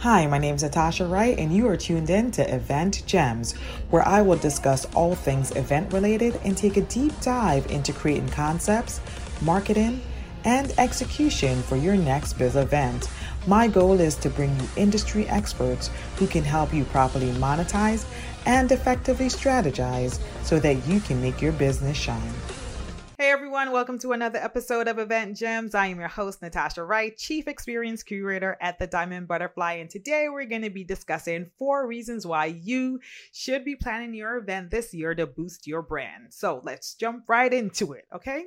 Hi, my name is Natasha Wright, and you are tuned in to Event Gems, where I will discuss all things event related and take a deep dive into creating concepts, marketing, and execution for your next biz event. My goal is to bring you industry experts who can help you properly monetize and effectively strategize so that you can make your business shine. Hey everyone, welcome to another episode of Event Gems. I am your host, Natasha Wright, Chief Experience Curator at the Diamond Butterfly. And today we're going to be discussing four reasons why you should be planning your event this year to boost your brand. So let's jump right into it, okay?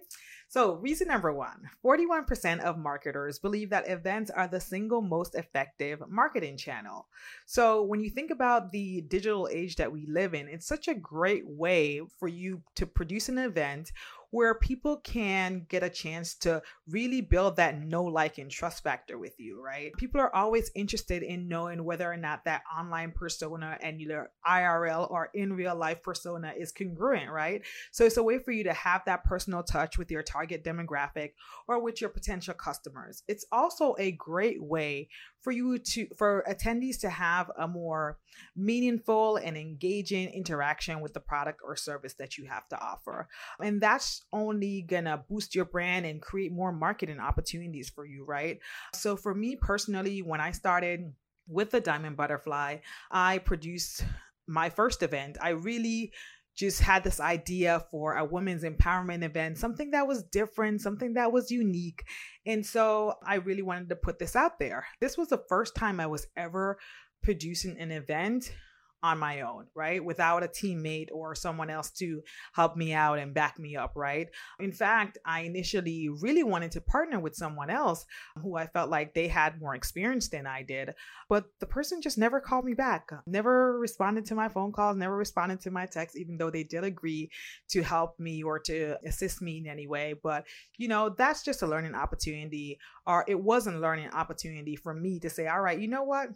So, reason number one 41% of marketers believe that events are the single most effective marketing channel. So, when you think about the digital age that we live in, it's such a great way for you to produce an event where people can get a chance to really build that know, like, and trust factor with you, right? People are always interested in knowing whether or not that online persona and your IRL or in real life persona is congruent, right? So it's a way for you to have that personal touch with your target demographic or with your potential customers. It's also a great way for you to for attendees to have a more meaningful and engaging interaction with the product or service that you have to offer. And that's only gonna boost your brand and create more marketing opportunities for you right? So for me personally when i started with the diamond butterfly i produced my first event. I really just had this idea for a women's empowerment event, something that was different, something that was unique. And so I really wanted to put this out there. This was the first time I was ever producing an event on my own, right? Without a teammate or someone else to help me out and back me up, right? In fact, I initially really wanted to partner with someone else who I felt like they had more experience than I did, but the person just never called me back, never responded to my phone calls, never responded to my texts, even though they did agree to help me or to assist me in any way. But, you know, that's just a learning opportunity, or it wasn't a learning opportunity for me to say, all right, you know what?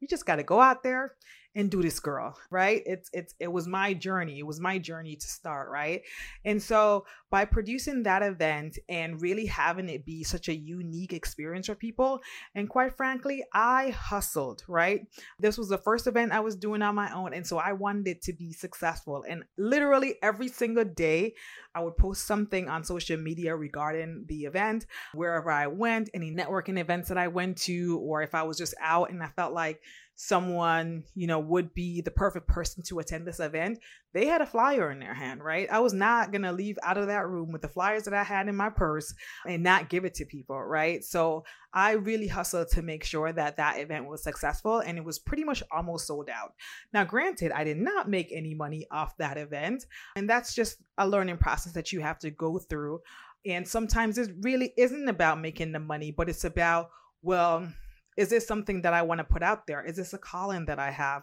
You just got to go out there and do this girl right? It's it's it was my journey. It was my journey to start right? And so by producing that event and really having it be such a unique experience for people and quite frankly i hustled right? This was the first event i was doing on my own and so i wanted it to be successful. And literally every single day i would post something on social media regarding the event wherever i went any networking events that i went to or if i was just out and i felt like someone, you know, would be the perfect person to attend this event, they had a flyer in their hand, right? I was not going to leave out of that room with the flyers that I had in my purse and not give it to people, right? So I really hustled to make sure that that event was successful and it was pretty much almost sold out. Now, granted, I did not make any money off that event, and that's just a learning process that you have to go through. And sometimes it really isn't about making the money, but it's about, well, is this something that I want to put out there? Is this a calling that I have?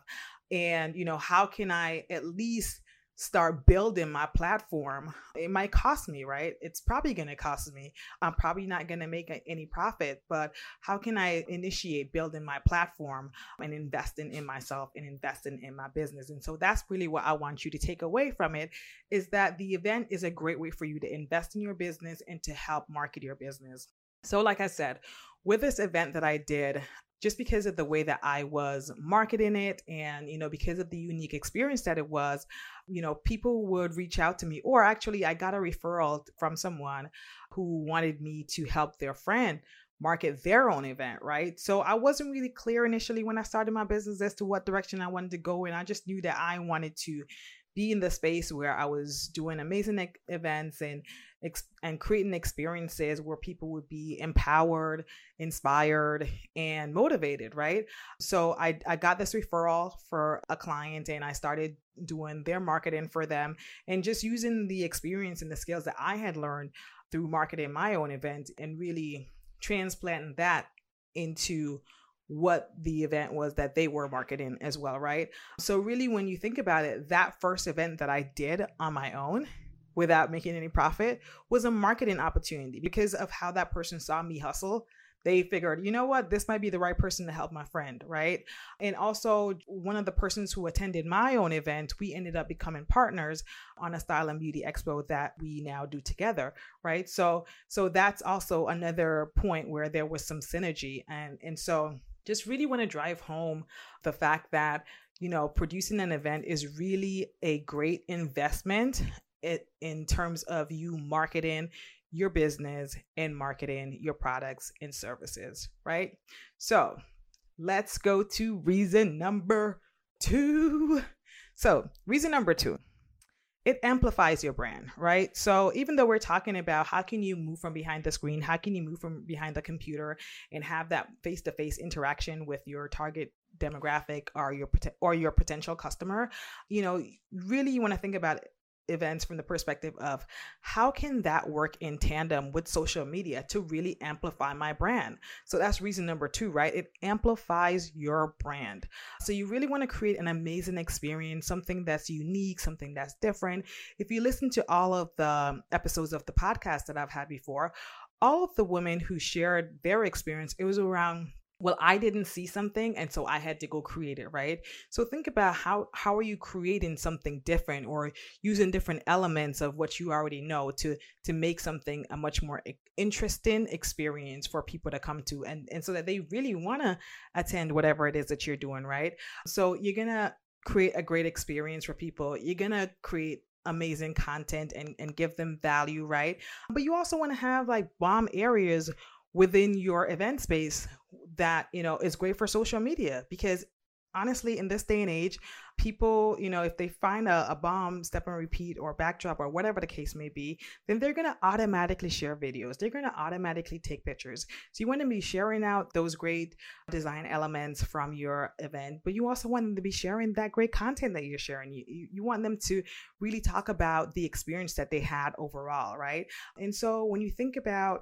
And, you know, how can I at least start building my platform? It might cost me, right? It's probably going to cost me. I'm probably not going to make any profit, but how can I initiate building my platform and investing in myself and investing in my business? And so that's really what I want you to take away from it is that the event is a great way for you to invest in your business and to help market your business. So, like I said, with this event that I did, just because of the way that I was marketing it and, you know, because of the unique experience that it was, you know, people would reach out to me. Or actually, I got a referral from someone who wanted me to help their friend market their own event, right? So I wasn't really clear initially when I started my business as to what direction I wanted to go in. I just knew that I wanted to be in the space where I was doing amazing events and and creating experiences where people would be empowered, inspired, and motivated, right? So I I got this referral for a client and I started doing their marketing for them and just using the experience and the skills that I had learned through marketing my own event and really transplanting that into what the event was that they were marketing as well, right? So, really, when you think about it, that first event that I did on my own without making any profit was a marketing opportunity because of how that person saw me hustle they figured, you know what, this might be the right person to help my friend, right? And also, one of the persons who attended my own event, we ended up becoming partners on a style and beauty expo that we now do together, right? So, so that's also another point where there was some synergy, and and so just really want to drive home the fact that, you know, producing an event is really a great investment in terms of you marketing your business and marketing your products and services, right? So let's go to reason number two. So, reason number two it amplifies your brand, right? So even though we're talking about how can you move from behind the screen, how can you move from behind the computer and have that face-to-face interaction with your target demographic or your or your potential customer, you know, really you want to think about events from the perspective of how can that work in tandem with social media to really amplify my brand? So that's reason number two right? It amplifies your brand. So you really want to create an amazing experience something that's unique something that's different. If you listen to all of the episodes of the podcast that i've had before all of the women who shared their experience it was around well i didn't see something and so i had to go create it right? So think about how how are you creating something different or using different elements of what you already know to to make something a much more interesting experience for people to come to and and so that they really want to attend whatever it is that you're doing right? So you're gonna create a great experience for people. You're gonna create amazing content and, and give them value, right? But you also want to have like bomb areas within your event space that you know is great for social media because honestly in this day and age people you know if they find a, a bomb step and repeat or backdrop or whatever the case may be then they're going to automatically share videos. They're going to automatically take pictures. So you want to be sharing out those great design elements from your event but you also want them to be sharing that great content that you're sharing. You, you, you want them to really talk about the experience that they had overall right? And so when you think about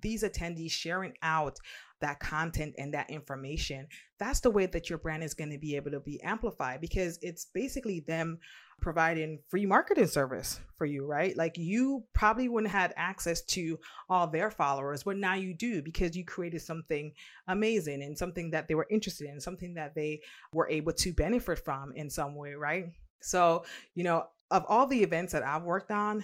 these attendees sharing out that content and that information, that's the way that your brand is going to be able to be amplified because it's basically them providing free marketing service for you, right? Like you probably wouldn't have access to all their followers, but now you do because you created something amazing and something that they were interested in, something that they were able to benefit from in some way, right? So, you know, of all the events that I've worked on,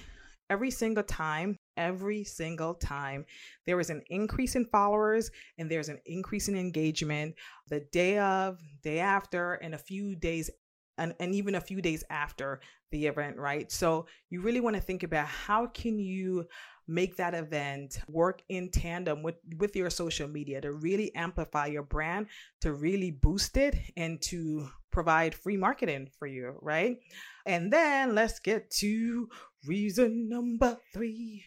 every single time every single time. There is an increase in followers and there's an increase in engagement the day of, day after, and a few days and, and even a few days after the event, right? So you really want to think about how can you make that event work in tandem with with your social media to really amplify your brand, to really boost it and to provide free marketing for you, right? And then let's get to reason number 3.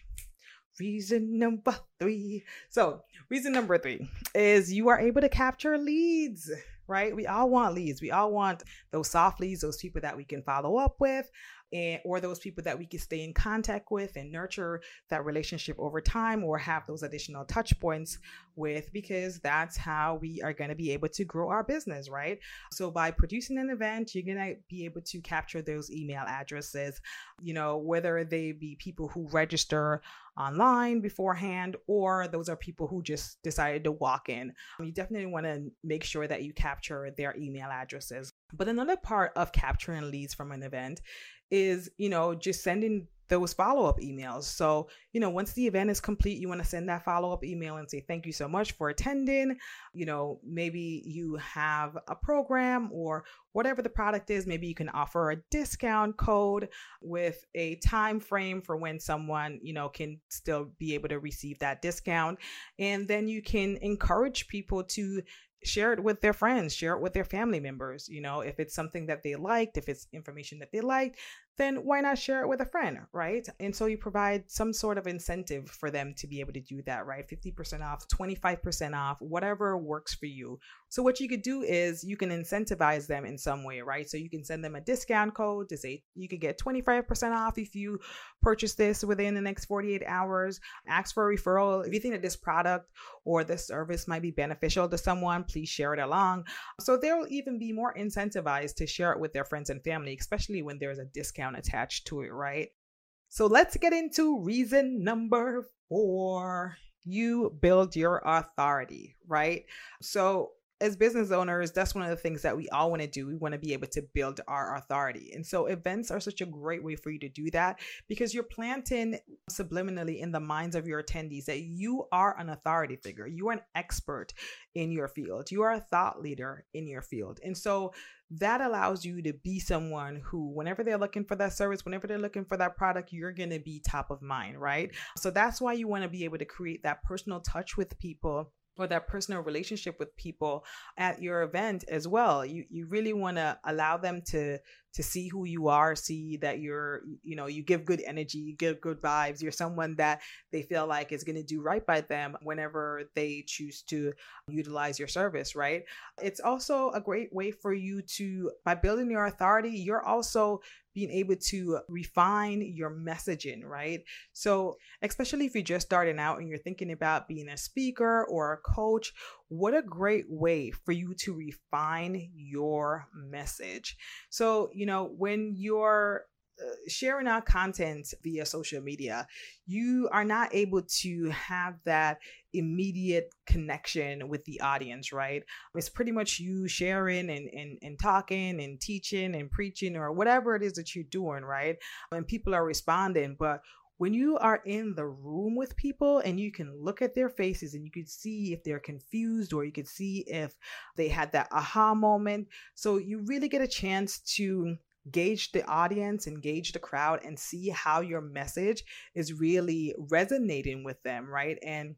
Reason number three. So, reason number three is you are able to capture leads, right? We all want leads. We all want those soft leads, those people that we can follow up with, and or those people that we can stay in contact with and nurture that relationship over time or have those additional touch points with because that's how we are going to be able to grow our business right so by producing an event you're going to be able to capture those email addresses you know whether they be people who register online beforehand or those are people who just decided to walk in. Um, you definitely want to make sure that you capture their email addresses. But another part of capturing leads from an event is, you know, just sending those follow up emails. So, you know, once the event is complete, you want to send that follow up email and say, thank you so much for attending. You know, maybe you have a program or whatever the product is. Maybe you can offer a discount code with a time frame for when someone, you know, can still be able to receive that discount. And then you can encourage people to share it with their friends, share it with their family members. You know, if it's something that they liked, if it's information that they liked, then why not share it with a friend, right? And so you provide some sort of incentive for them to be able to do that, right? 50% off, 25% off, whatever works for you. So what you could do is you can incentivize them in some way, right? So you can send them a discount code to say you could get 25% off if you purchase this within the next 48 hours. Ask for a referral. If you think that this product or this service might be beneficial to someone, please share it along. So they'll even be more incentivized to share it with their friends and family, especially when there's a discount attached to it, right? So let's get into reason number four. You build your authority, right? So as business owners, that's one of the things that we all want to do. We want to be able to build our authority. And so events are such a great way for you to do that because you're planting subliminally in the minds of your attendees that you are an authority figure. You are an expert in your field. You are a thought leader in your field. And so that allows you to be someone who, whenever they're looking for that service, whenever they're looking for that product, you're going to be top of mind, right? So that's why you want to be able to create that personal touch with people or that personal relationship with people at your event as well. You you really want to allow them to to see who you are, see that you're you know, you give good energy, you give good vibes, you're someone that they feel like is going to do right by them whenever they choose to utilize your service, right? It's also a great way for you to by building your authority, you're also being able to refine your messaging, right? So, especially if you're just starting out and you're thinking about being a speaker or a coach, what a great way for you to refine your message. So, you know, when you're Uh, sharing our content via social media, you are not able to have that immediate connection with the audience, right? It's pretty much you sharing and, and, and talking and teaching and preaching or whatever it is that you're doing, right? And people are responding. But when you are in the room with people and you can look at their faces and you can see if they're confused or you can see if they had that aha moment. So you really get a chance to gauge the audience, engage the crowd, and see how your message is really resonating with them, right? And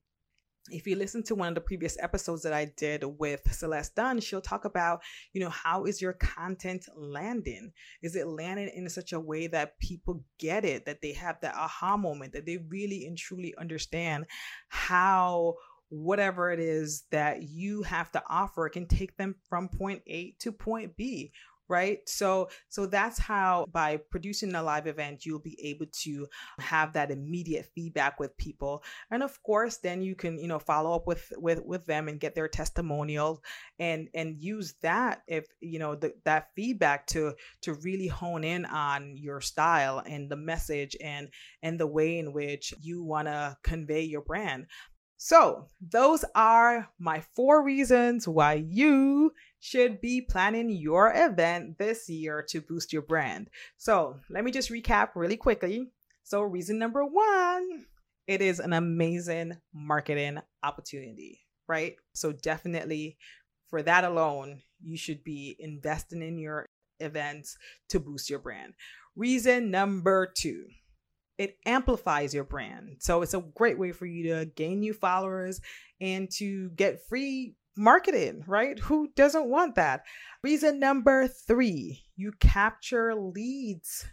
if you listen to one of the previous episodes that I did with Celeste Dunn, she'll talk about, you know, how is your content landing? Is it landing in such a way that people get it, that they have that aha moment, that they really and truly understand how whatever it is that you have to offer can take them from point A to point B right? So so that's how by producing a live event you'll be able to have that immediate feedback with people. And of course then you can you know follow up with with with them and get their testimonials and and use that if you know the, that feedback to to really hone in on your style and the message and and the way in which you want to convey your brand. So, those are my four reasons why you should be planning your event this year to boost your brand. So, let me just recap really quickly. So, reason number one, it is an amazing marketing opportunity, right? So, definitely for that alone, you should be investing in your events to boost your brand. Reason number two, it amplifies your brand. So it's a great way for you to gain new followers and to get free marketing, right? Who doesn't want that? Reason number three, you capture leads.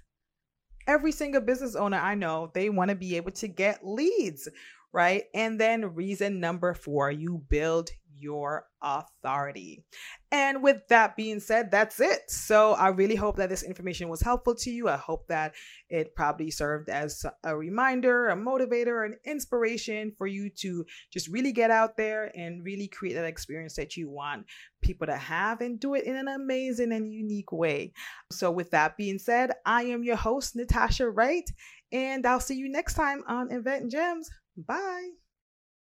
Every single business owner I know, they want to be able to get leads, right? And then reason number four, you build your authority. And with that being said, that's it. So I really hope that this information was helpful to you. I hope that it probably served as a reminder, a motivator, an inspiration for you to just really get out there and really create that experience that you want people to have and do it in an amazing and unique way. So, with that being said, I am your host, Natasha Wright, and I'll see you next time on Event Gems. Bye.